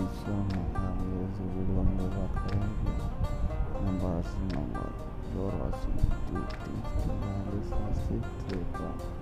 bisa mengambil sebelum lewat lagi membahas nomor dorasi titik finalisasi terbang